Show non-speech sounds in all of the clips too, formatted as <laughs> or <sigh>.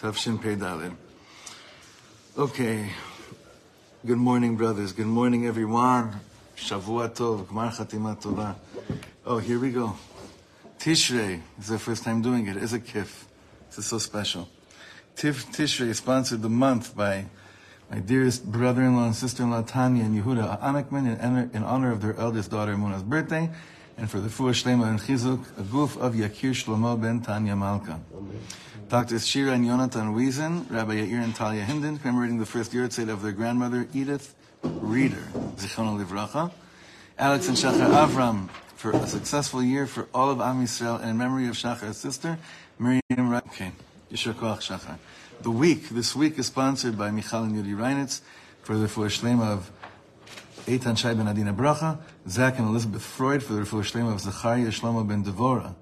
Tafshin. Okay. Good morning, brothers. Good morning, everyone. Shavua Tov. Gmar Chatima Tova. Oh, here we go. Tishrei is the first time doing it. it. Is a kif. This is so special. Tif Tishrei sponsored the month by my dearest brother-in-law and sister-in-law Tanya and Yehuda Anakman in, in honor of their eldest daughter Muna's birthday, and for the Fuah Shlema and Chizuk, a goof of Yakir Shlomo ben Tanya Malka. Doctors Shira and Yonatan Wiesen, Rabbi Yair and Talia Hinden, commemorating the first yahrzeit of their grandmother Edith Reeder, Zichron Livracha. Alex and Shachar Avram for a successful year for all of Am Yisrael and in memory of Shachar's sister, Miriam Ra- Okay, Yishar Koach Shachar. The week, this week is sponsored by Michal and Yuri Reinitz for the Fuah Shlema of Eitan Shai ben Adina Bracha, Zach and Elizabeth Freud for the Refuah Shlema of Zachariah Shlomo ben Devora,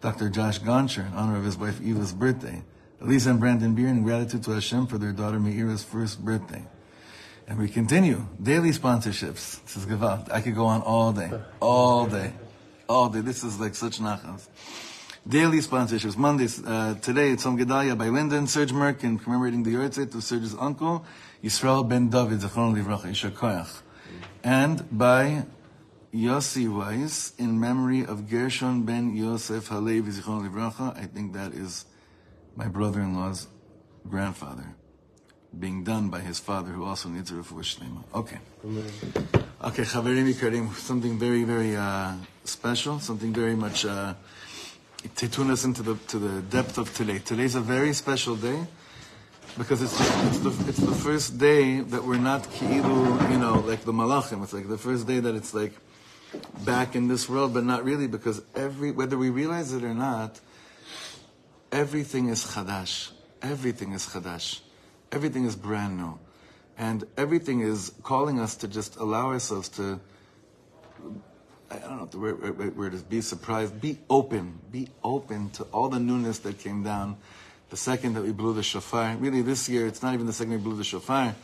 Dr. Josh Goncher in honor of his wife Eva's birthday, Elisa and Brandon Beer in gratitude to Hashem for their daughter Meira's first birthday. And we continue. Daily sponsorships. This is. I could go on all day. All day. All day. This is like such nachas. Daily sponsorships. Mondays. Uh, today it's Tzom Gedalia by Lyndon, Serge Merkin, commemorating the Yortzeit of Serge's uncle, Yisrael ben David, Zichron Livracha, Yishar Koyach. And by Yossi Weiss, in memory of Gershon ben Yosef Halevi, Zichron Livracha. I think that is my brother-in-law's grandfather, being done by his father, who also needs a refuah shlema. Okay. Okay, Chaverim Ikarim, something very, very uh, special, something very much uh, to tune us into the to the depth of today. Today's a very special day because it's the, it's the it's the first day that we're not ki'ilu, you know, like the malachim. It's like the first day that it's like back in this world, but not really because every whether we realize it or not, everything is chadash. Everything is chadash. Everything is brand new, and everything is calling us to just allow ourselves to. I don't know the word, word, word is be surprised, be open, be open to all the newness that came down the second that we blew the shofar. Really, this year, it's not even the second we blew the shofar.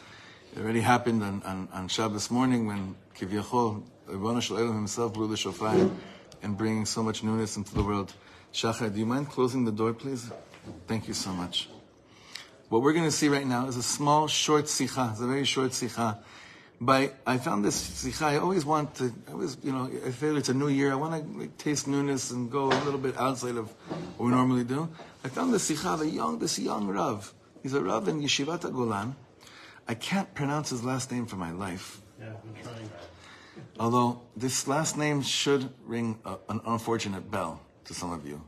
It already happened on, on, on Shabbos morning when Kivyachol, Rebbeinu Shalom himself blew the shofar and bringing so much newness into the world. Shachar, do you mind closing the door, please? Thank you so much. What we're going to see right now is a small, short sikha. It's a very short sikha. By I found this sikha. I always want to. I always, you know, I feel it's a new year. I want to like, taste newness and go a little bit outside of what we normally do. I found this sikha. The young, this young rav. He's a rav in Yeshivat Golan. I can't pronounce his last name for my life. Yeah, I'm trying. Although this last name should ring a, an unfortunate bell to some of you.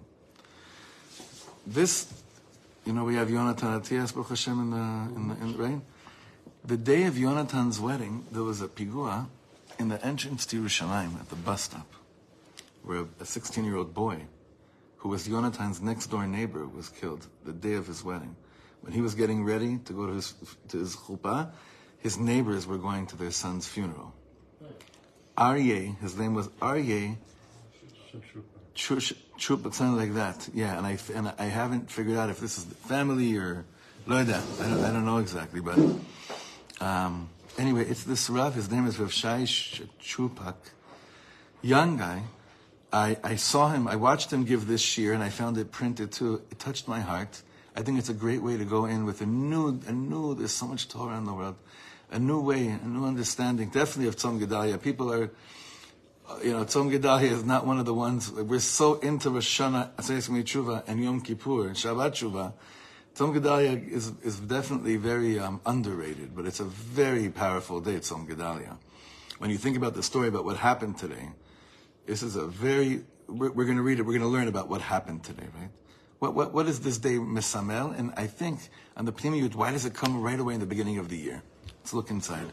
This, you know, we have Yonatan Atias Baruch Hashem in the, in the, in the right? The day of Yonatan's wedding, there was a pigua in the entrance to Yerushalayim at the bus stop, where a 16-year-old boy, who was Yonatan's next door neighbor, was killed the day of his wedding. When he was getting ready to go to his to his chuppah, his neighbors were going to their son's funeral. Aryeh, his name was Aryeh Chup, Chup, something like that. Yeah, and I and I haven't figured out if this is family or Loida. I don't, I don't know exactly, but um, anyway, it's this Rav. His name is Rav Shai Chupak, young guy. I, I saw him. I watched him give this shear, and I found it printed too. It touched my heart. I think it's a great way to go in with a new, a new. There's so much Torah in the world, a new way, a new understanding. Definitely of Tzom Gedalia. People are you know, Tzom Gedalia is not one of the ones, we're so into Rosh Hashanah, Asayis Tshuva, and Yom Kippur, and Shabbat Tshuva. Tzom Gedalia is, is definitely very um, underrated, but it's a very powerful day, Tzom Gedalia. When you think about the story about what happened today, this is a very, we're, we're going to read it, we're going to learn about what happened today, right? What, what, what is this day Mesamel? And I think on the Pnimiyut, why does it come right away in the beginning of the year? Let's look inside.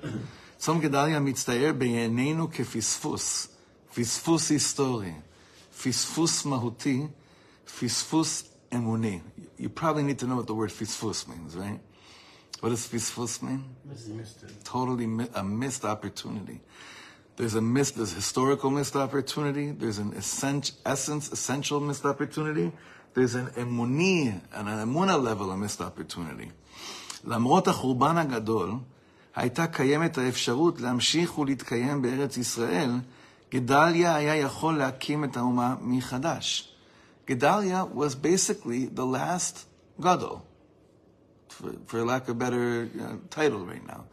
Tzom Gedalia mitztayer be'yenenu kefisfus, fisfus histori, fisfus mahuti, fisfus אמוני. You probably need to know what the word fisfus means, right? What does fisfus mean? Missed it. Totally mi- a missed opportunity. There's a missed, there's historical missed opportunity. There's an essence, essence, essential missed opportunity. There's an emuni, an emuna level, a missed opportunity. למרות החורבן הגדול, הייתה קיימת האפשרות להמשיך ולהתקיים בארץ ישראל, גדליה היה יכול להקים את האומה מחדש. Gedalia was basically the last gadol. for, for lack of a better uh, title right now.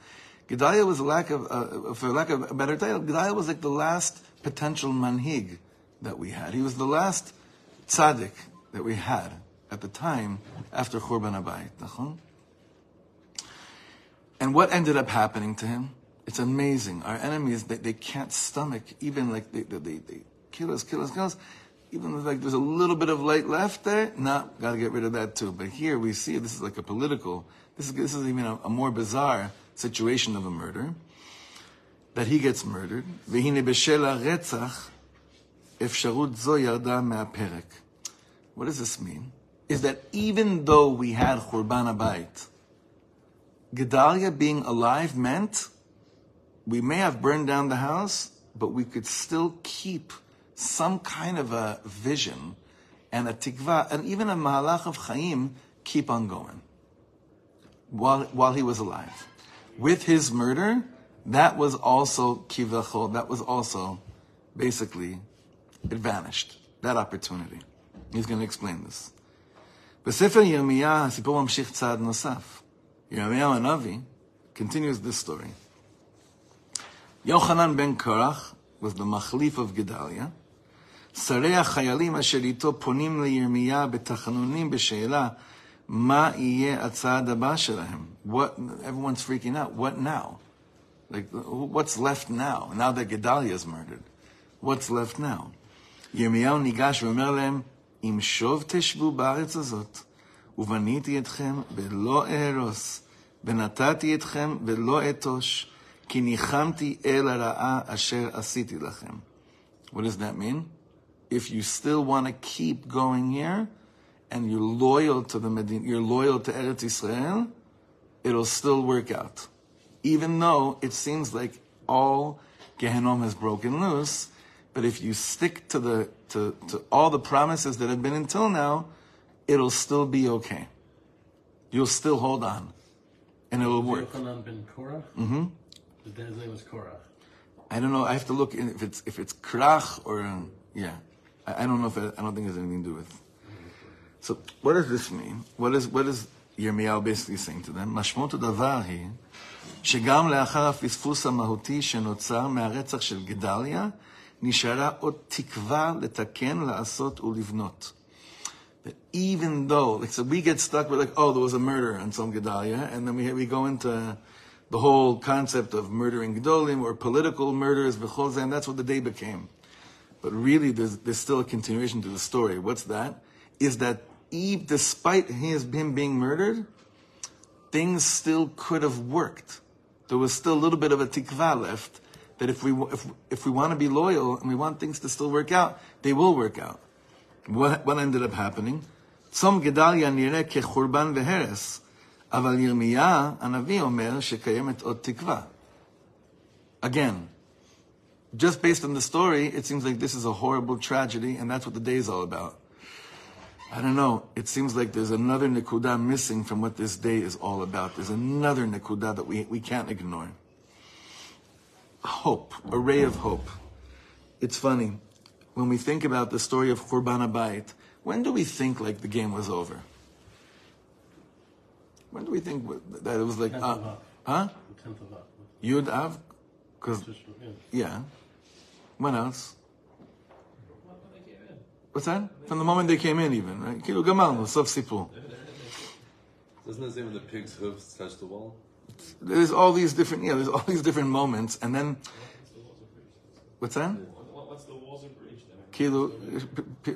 Gedaliah was lack of, uh, for lack of a better title, Gedaliah was like the last potential manhig that we had. He was the last tzaddik that we had at the time after Churban Abayit. And what ended up happening to him? It's amazing. Our enemies, they, they can't stomach even like they, they, they kill us, kill us, kill us Even like there's a little bit of light left there, nah, gotta get rid of that too. But here we see this is like a political, this is, this is even a, a more bizarre situation of a murder. That he gets murdered. והנה בשל הרצח, אפשרות זו ירדה מהפרק. What does this mean? Is that even though we had Churban Abayit, Gedalia being alive meant we may have burned down the house, but we could still keep some kind of a vision and a tikva, and even a mahalach of chaim keep on going while, while he was alive. With his murder, that was also kivachol, that was also basically, it vanished, that opportunity. He's going to explain this. בספר ירמיה הסיפור ממשיך צעד נוסף. ירמיהו הנביא continues this story. יוחנן בן קורח was the מחליף of גדליה. שרי החיילים אשר איתו פונים לירמיה בתחנונים בשאלה מה יהיה הצעד הבא שלהם? What, everyone's freaking out. What now? Like, what's left now? Now that Gedalia is murdered. What's left now? ירמיהו ניגש ואומר להם, אם שוב תשבו בארץ הזאת, ובניתי אתכם ולא אהרוס, ונתתי אתכם ולא אתוש, כי ניחמתי אל הרעה אשר עשיתי לכם. What does that mean? If you still want to keep going here, and you're loyal to the Medina, you're loyal to Eretz Israel, it'll still work out. Even though it seems like all Gehenom has broken loose, but if you stick to the to, to all the promises that have been until now, it'll still be okay. You'll still hold on. And it will work. Yochanan ben Korach? Mm-hmm. His name was Korach. I don't know. I have to look in if it's if it's krach or yeah. I, I don't know if it, I don't think it has anything to do with. So what does this mean? What is what is ירמיהו basically saying to them? משמעות הדבר היא שגם לאחר הפספוס המהותי שנוצר מהרצח של גדליה, נשארה עוד תקווה לתקן, לעשות ולבנות. That even though, like, so we get stuck with like, oh, there was a murder on some Gedalia, and then we, we go into the whole concept of murdering Gedolim or political murders, and that's what the day became. But really, there's, there's still a continuation to the story. What's that? Is that Eve, despite his, him being murdered, things still could have worked. There was still a little bit of a tikva left that if we, if, if we want to be loyal and we want things to still work out, they will work out. What, what ended up happening? צום גדליה נראה כחורבן והרס, אבל ירמיה הנביא אומר שקיימת עוד תקווה. Again, just based on the story, it seems like this is a horrible tragedy, and that's what the day is all about. I don't know. It seems like there's another nekuda missing from what this day is all about. There's another nekuda that we, we can't ignore. Hope, a ray of hope. It's funny. When we think about the story of Churban Abayit, when do we think like the game was over? When do we think that it was like, uh, huh? The tenth of Av. Yud Av? Because, yeah. yeah. When else? What's that? From the moment they came in, even, right? כאילו גמרנו, סוף סיפור. Doesn't it say when the pig's hooves touch the wall? There's all these different, yeah, there's all these different moments, and then, what's that? What's the walls of bridge then? כאילו,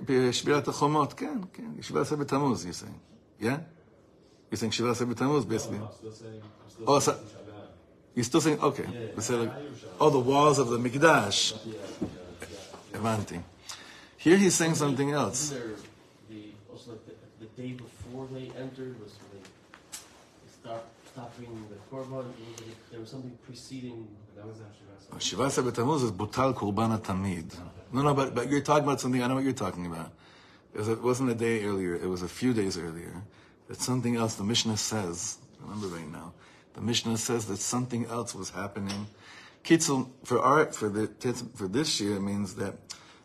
בשבירת החומות, כן, כן, 17 בתמוז, you're saying. Yeah? You're saying 17 בתמוז, basically. You're still saying, okay. Let's say like, oh, the walls of the Mikdash. Evanting, Here he's saying something else. The, day before they entered was they stopped, stopped bringing the korban. There was something preceding. That was actually Shivasa Betamuz is Butal Kurbana No, no, but, but you're talking about something. I know what you're talking about. It, was, not a day earlier. It was a few days earlier. It's something else. The Mishnah says. I remember right now the Mishnah says that something else was happening. Kitzel, for art, for, the, for this year, means that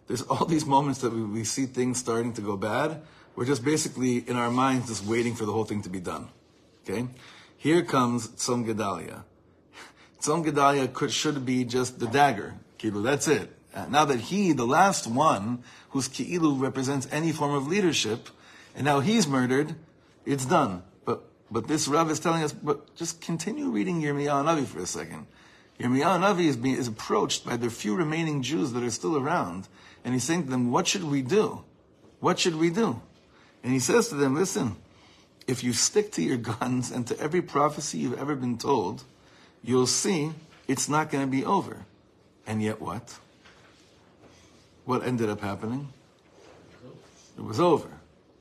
there's all these moments that we, we see things starting to go bad. We're just basically, in our minds, just waiting for the whole thing to be done. Okay? Here comes Tzom Gedalia. Tzom Gedalia could, should be just the dagger. Kilu, that's it. Now that he, the last one, whose Ki'ilu represents any form of leadership, and now he's murdered, it's done. But this Rav is telling us, but just continue reading Yirmiyahu Navi for a second. Yirmiyahu Navi is, being, is approached by the few remaining Jews that are still around, and he's saying to them, what should we do? What should we do? And he says to them, listen, if you stick to your <laughs> guns and to every prophecy you've ever been told, you'll see it's not going to be over. And yet what? What ended up happening? It was over.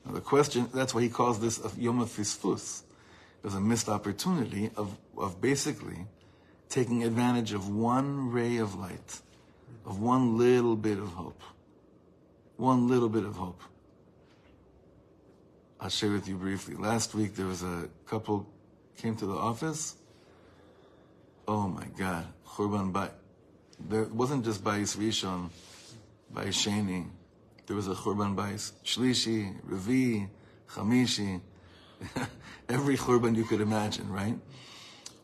Now the question, that's why he calls this a Yom Fisfus. Was a missed opportunity of, of basically taking advantage of one ray of light, of one little bit of hope. One little bit of hope. I'll share with you briefly. Last week there was a couple came to the office. Oh my God, Churban Bay. There wasn't just Bayis Rishon, Bayis Sheni. There was a Churban Bayis Shlishi, Revi, Chamishi. <laughs> Every Churban you could imagine, right?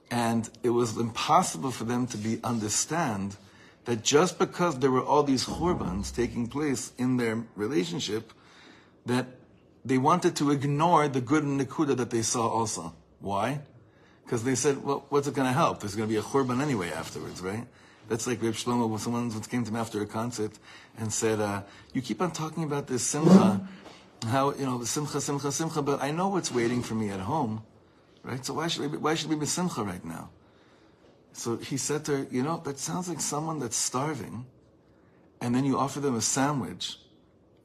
And it was impossible for them to be understand that just because there were all these Churbans taking place in their relationship, that they wanted to ignore the good Nikuda that they saw also. Why? Because they said, well, what's it going to help? There's going to be a Churban anyway afterwards, right? That's like Reb Shlomo when someone came to him after a concert and said, uh, you keep on talking about this Simcha, how, you know, Simcha, Simcha, Simcha, but I know what's waiting for me at home, right? So why should we why should we be Simcha right now? So he said to her, you know, that sounds like someone that's starving, and then you offer them a sandwich,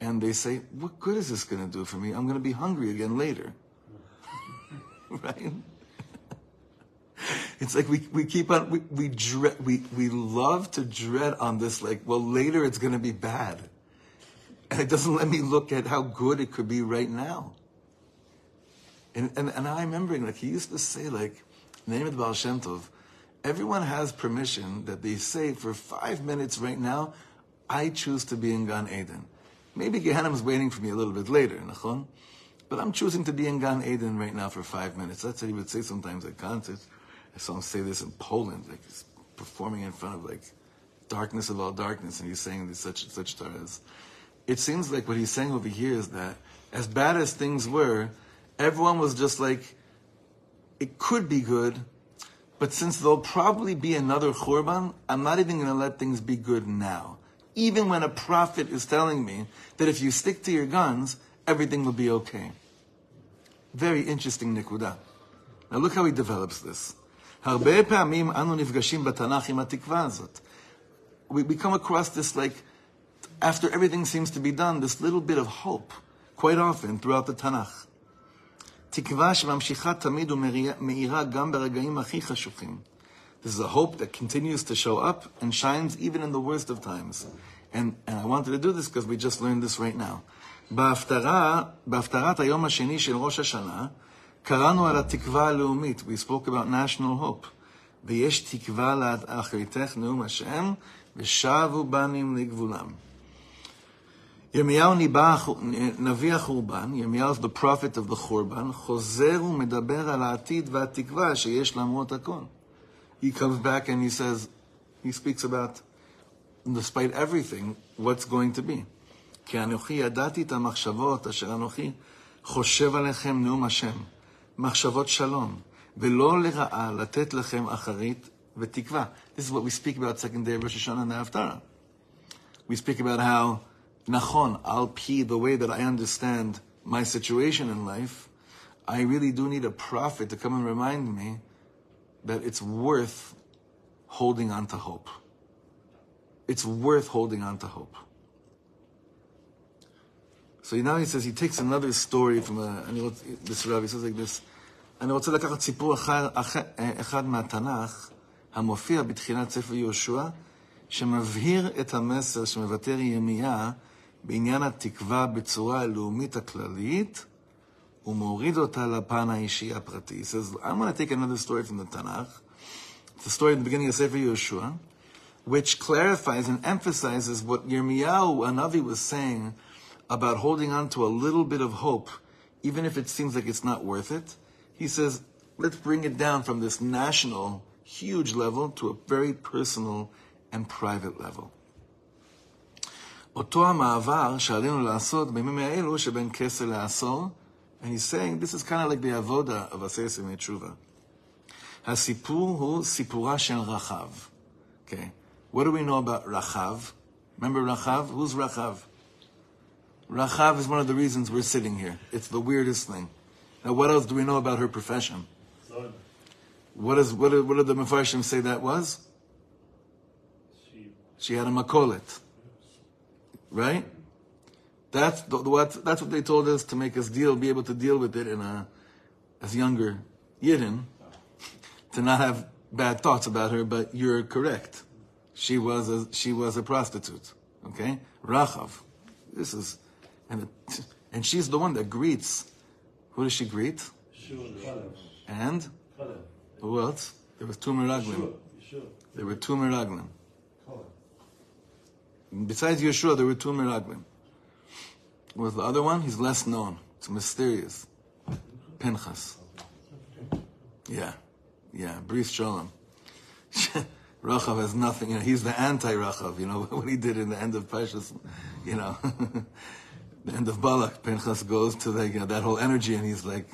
and they say, what good is this going to do for me? I'm going to be hungry again later. <laughs> right? It's like we, we keep on, we, we, dread, we, we love to dread on this, like, well, later it's going to be bad. And it doesn't let me look at how good it could be right now. And, and, and I'm remembering, like, he used to say, like, name of the Baal Shem Tov, everyone has permission that they say for five minutes right now, I choose to be in Gan Eden. Maybe Gehenna is waiting for me a little bit later, nachon? But I'm choosing to be in Gan Eden right now for five minutes. That's what he would say sometimes at concerts. I saw him say this in Poland, like he's performing in front of like darkness of all darkness, and he's saying these such such taras It seems like what he's saying over here is that as bad as things were, everyone was just like, it could be good, but since there'll probably be another churban, I'm not even going to let things be good now. Even when a prophet is telling me that if you stick to your guns, everything will be okay. Very interesting nikuda. Now look how he develops this. הרבה פעמים אנו נפגשים בתנ"ך עם התקווה הזאת. We, we come across this like, after everything seems to be done, this little bit of hope, quite often throughout the Tanakh. תקווה שממשיכה תמיד ומאירה גם ברגעים הכי חשוכים. This is a hope that continues to show up and shines even in the worst of times. And, and I wanted to do this because we just learned this right now. בהפטרה, בהפטרת היום השני של ראש השנה, קראנו על התקווה הלאומית. We spoke about national hope. ויש תקווה לאחריתך נאום השם, ושבו בנים לגבולם. ירמיהו ניבא, נביא החורבן, ירמיהו is the prophet of the חורבן, חוזר ומדבר על העתיד והתקווה שיש למרות הכל. He comes back and he says, he speaks about, despite everything, what's going to be. כי אנוכי ידעתי את המחשבות אשר אנוכי חושב עליכם נאום השם, מחשבות שלום, ולא לרעה לתת לכם אחרית ותקווה. This is what we speak about second day of Rosh Hashanah and the Haftarah. We speak about how, nachon, al pi, the way that I understand my situation in life, I really do need a prophet to come and remind me that it's worth holding on to hope. It's worth holding on to hope. So now he says, he takes another story from a, אני רוצה, this rabbi says like this, אני רוצה לקחת סיפור אחד, אחד מהתנ"ך, המופיע בתחילת ספר יהושע, שמבהיר את המסר שמבטא ירמיה בעניין התקווה בצורה הלאומית הכללית, ומוריד אותה לפן האישי הפרטי. He says, I'm going to take another story from the Tanakh. It's the story at the beginning of Sefer Yeshua, which clarifies and emphasizes what Yirmiyahu, Anavi, was saying about holding on to a little bit of hope, even if it seems like it's not worth it. He says, let's bring it down from this national, huge level to a very personal and private level. אותו המעבר שעלינו לעשות בימים האלו שבין כסר לעשור, and he's saying, this is kind of like the avoda of עשרת ימי תשובה. הסיפור הוא סיפורה של רחב. Okay, what do we know about Rachav? Remember Rachav? Who's Rachav? Rachav is one of the reasons we're sitting here. It's the weirdest thing. Now, what else do we know about her profession? Son, What, is, what, did, what did the Mefarshim say that was? she, She had a makolet. Right? That's the, what that's what they told us to make us deal, be able to deal with it in a as younger Yidden, to not have bad thoughts about her. But you're correct. She was a she was a prostitute. Okay, Rachav. This is and it, and she's the one that greets. Who does she greet? And Caleb. And Caleb. who else? There was two miraglim. There were two miraglim. Besides Yeshua, there were two miraglim. Was the other one? He's less known. It's mysterious. Pinchas. Yeah, yeah. Bris Shalom. <laughs> Rachav has nothing. You know, he's the anti-Rachav. You know <laughs> what he did in the end of Pashas. You know, <laughs> the end of Balak. Pinchas goes to the, you know, that whole energy, and he's like,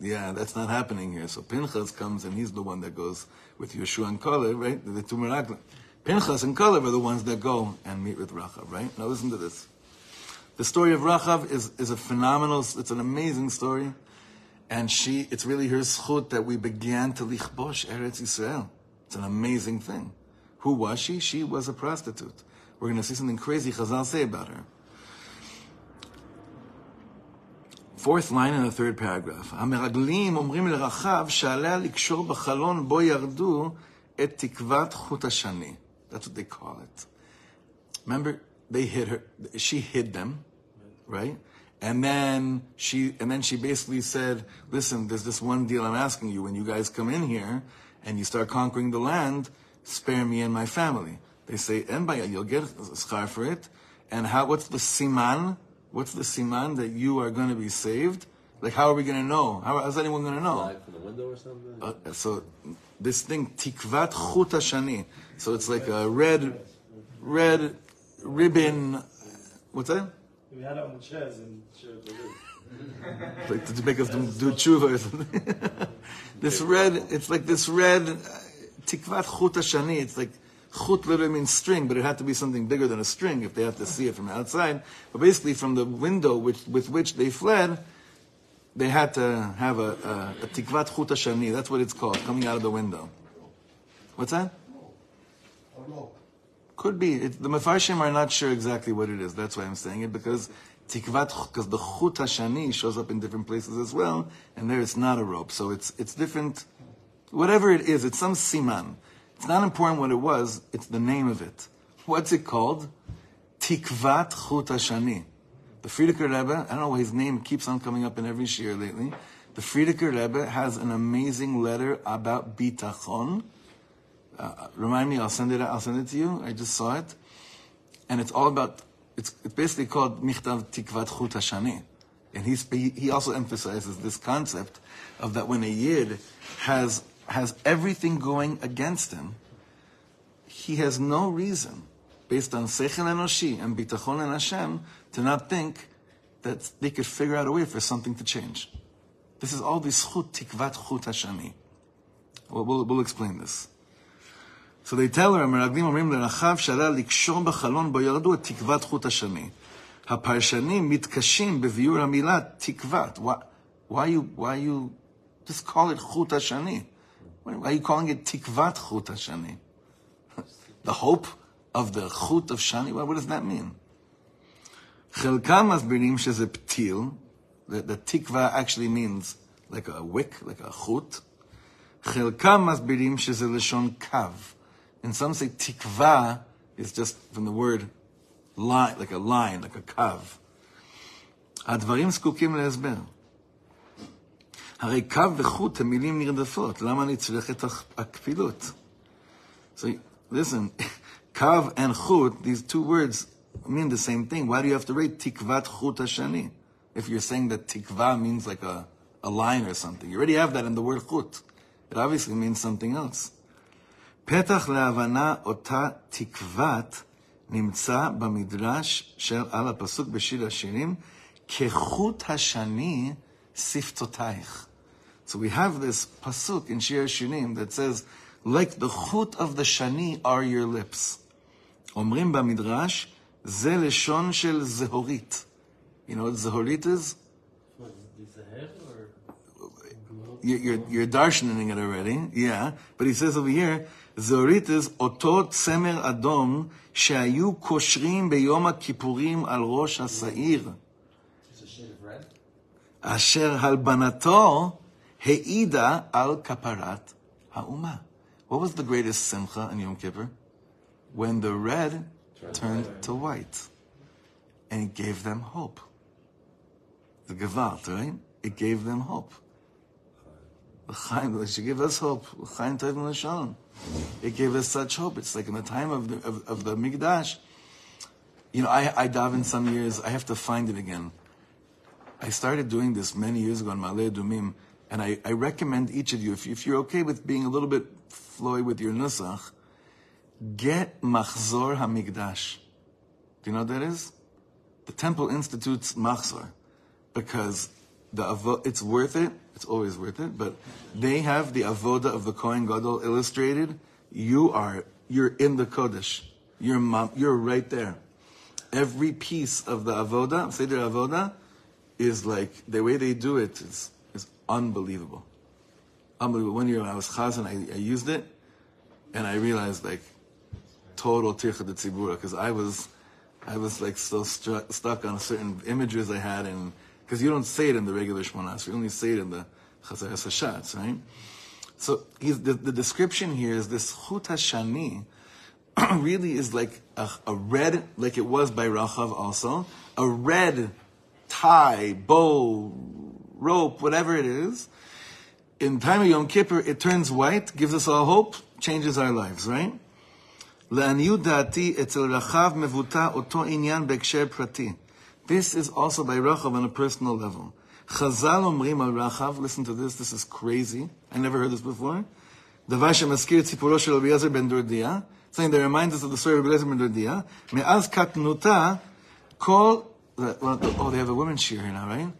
yeah, that's not happening here. So Pinchas comes, and he's the one that goes with Yeshua and Kalev, right? The two miraglim. Pinchas and Kalev are the ones that go and meet with Rachav, right? Now listen to this. The story of Rachav is, is a phenomenal, it's an amazing story. And she, it's really her schut that we began to lichbosh Eretz Yisrael. It's an amazing thing. Who was she? She was a prostitute. We're going to see something crazy Chazal say about her. Fourth line in the third paragraph. המרגלים אומרים לרחב שעליה לקשור בחלון בו ירדו את תקוות חוט השני. That's what they call it. Remember, they hid her. She hid them, right? And then she, and then she basically said, "Listen, there's this one deal I'm asking you. When you guys come in here and you start conquering the land, spare me and my family." They say, "En baya, you'll get schar for it." And how? What's the siman? What's the siman that you are going to be saved? Like, how are we going to know? How's anyone going to know? Live from the window or something? Uh, so this thing tikvat chut hashani. So it's like a red, red ribbon. What's that? We had it on the chairs and shared. <laughs> Like to make us do, tshuva or something. <laughs> this red, it's like this red uh, tikvat chut hashani. It's like chut literally means string, but it had to be something bigger than a string if they have to see it from outside. But basically, from the window which, with which they fled, they had to have a, a, tikvat chut hashani. That's what it's called, coming out of the window. What's that? Could be. It, the Mefarshim are not sure exactly what it is. That's why I'm saying it because tikvat, because the chut hashani shows up in different places as well, and there it's not a rope. So it's it's different. Whatever it is, it's some siman. It's not important what it was. It's the name of it. What's it called? Tikvat chut hashani. The Frierdiker Rebbe, I don't know why his name keeps on coming up in every shir lately. The Frierdiker Rebbe has an amazing letter about bitachon. Uh, remind me, I'll send it. I'll send it to you. I just saw it, and it's all about. It's, it's basically called Michtav Tikvat Chut Hashani, and he's, he also emphasizes this concept of that when a yid has has everything going against him, he has no reason, based on Seichel Enoshi and Bitachon and Hashem, to not think that they could figure out a way for something to change. This is all this chut tikvat chut hashani. We'll, we'll, we'll explain this. So they tell her, המרגלים אומרים לרחב שעלה לקשור בחלון בו ירדו את תקוות חוט השני. הפרשנים מתקשים בביאור המילה תקוות. Why, why you, why you, just call it חוט השני. Why are you calling it תקוות חוט השני? The hope of the chut of shani? What, what does that mean? חלקם מסבירים שזה פתיל, that the tikva actually means like a wick, like a chut. חלקם מסבירים שזה לשון קו. And some say tikva is just from the word line, like a line, like a kav. הדברים זקוקים להסבר. הרי קו וחוט הם מילים נרדפות, למה נצרכת הכפילות? So, listen, <laughs> kav and chut, these two words mean the same thing. Why do you have to write tikvat chut hashani? If you're saying that tikva means like a, a line or something. You already have that in the word chut. It obviously means something else. פתח להבנה אותה תקוות נמצא במדרש של על הפסוק בשיר השירים, כחוט השני שפתותייך. So we have this pasuk in Shir Shirim that says, like the chut of the shani are your lips. אומרים במדרש, זה לשון של זהורית. You know what זהורית is? What, is it the head or? You're, you're, you're darshaning it already, yeah. But he says over here, זהורית is אותו צמר אדום שהיו קושרים ביום הכיפורים על ראש השעיר. It's a shade of red. אשר הלבנתו העידה על כפרת האומה. What was the greatest simcha in Yom Kippur? When the red turned to white. And it gave them hope. The Gevalt, right? It gave them hope. L'chaim, It should give us hope. L'chaim tov l'shalom. It gave us such hope. It's like in the time of the, of, of the Mikdash. You know, I, I daven some years. I have to find it again. I started doing this many years ago on Malay Dumim, and I, I recommend each of you, if, if you're okay with being a little bit floy with your nusach, get Machzor HaMikdash. Do you know what that is? The Temple Institute's Machzor, because the avo- it's worth it. It's always worth it, but they have the avoda of the Kohen Gadol illustrated. You are you're in the Kodesh. You're mom, you're right there. Every piece of the avoda, Seder avoda, is like the way they do it is is unbelievable. Unbelievable. One year when I was chazan, I, I used it, and I realized like total tircha de tzibura because I was I was like so stru- stuck on certain images I had and because you don't say it in the regular shmonas, you only say it in the chazar hashatz, right? So the, the description here is this chut hashani <clears throat> really is like a, a red, like it was by Rachav also, a red tie, bow, rope, whatever it is. In time of Yom Kippur, it turns white, gives us all hope, changes our lives, right? לעניות דעתי, אצל רחב מבוטא אותו עניין בהקשר פרטי. This is also by Rachav on a personal level. Chazal אומרים על רחב, listen to this, this is crazy, I never heard this before. דבר שמזכיר את סיפורו של רבי אליעזר בן דורדיה, something that reminds us of the story of רבי אליעזר בן דורדיה, מאז קטנותה, כל, well, oh, they have a women's shear here now, right?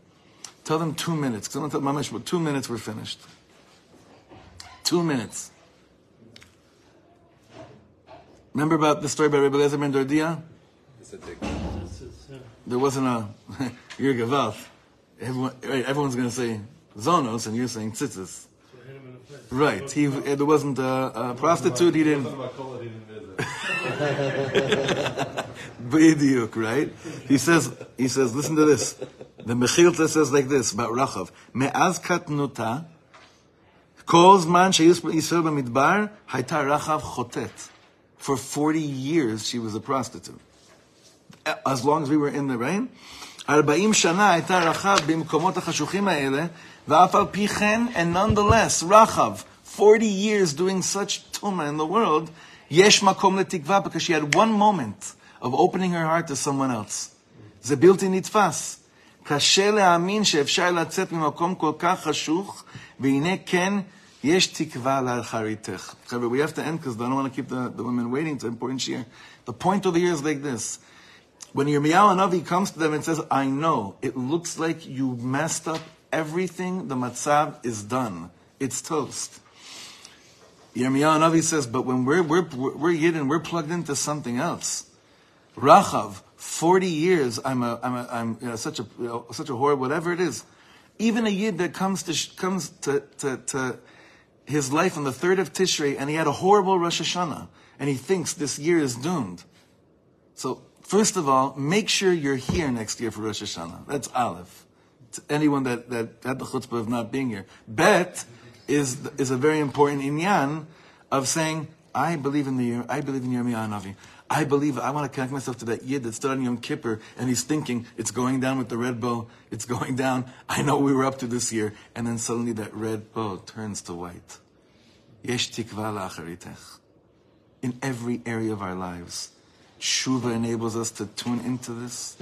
Tell them two minutes, because I'm going to tell Mamash, but two minutes we're finished. Two minutes. Remember about the story about Rabbi Lezer ben Dordia? There wasn't a <laughs> your gavaf. Everyone, right, everyone's going to say zonos, and you're saying tzitzis. Right. He there wasn't a, a prostitute. He didn't. Bidiyuk, <laughs> right? He says. He says. Listen to this. The Mechilta says like this about Rachav. Me'az katnuta. Calls man sheyus b'Yisrael b'midbar hayta Rachav chotet. For 40 years she was a prostitute. As long as we were in the rain. 40 שנה הייתה רחב במקומות החשוכים האלה, ואף על פי כן, and nonetheless, רחב, 40 years doing such tuma in the world, יש מקום לתקווה, because she had one moment of opening her heart to someone else. זה בלתי נתפס. קשה להאמין שאפשר לצאת ממקום כל כך חשוך, והנה כן, Yesh tikva. We have to end because I don't want to keep the, the women waiting. It's an important shir. The point over here is like this. When Yirmiyahu Navi comes to them and says, I know, it looks like you messed up everything. The matzav is done. It's toast. Yirmiyahu Navi says, but when we're, we're, we're Yidden, we're plugged into something else. Rachav, 40 years, I'm, a, I'm, a, I'm you know, such, a, you know, such a whore, whatever it is. Even a Yid that comes to, comes to, to, to his life on the 3rd of Tishrei and he had a horrible Rosh Hashanah and he thinks this year is doomed. So, first of all, make sure you're here next year for Rosh Hashanah. That's Aleph. To anyone that, that had the chutzpah of not being here. Bet is, is a very important inyan of saying, I believe in the year, I believe in Yirmiyah Navi. I believe I want to connect myself to that yid that stood on Yom Kippur and he's thinking it's going down with the red bow. It's going down. I know we were up to this year, and then suddenly that red bow turns to white. Yesh tikva la'acharitech. In every area of our lives, tshuva enables us to tune into this.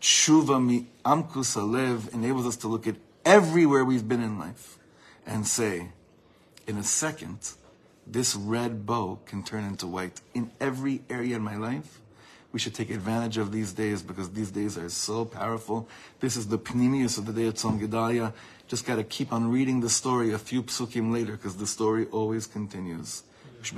Tshuva mi amkus alev enables us to look at everywhere we've been in life and say, in a second, this red bow can turn into white. In every area in my life, we should take advantage of these days because these days are so powerful. This is the Pnimius of the day of Tzom Gedalia. Just got to keep on reading the story a few psukim later because the story always continues.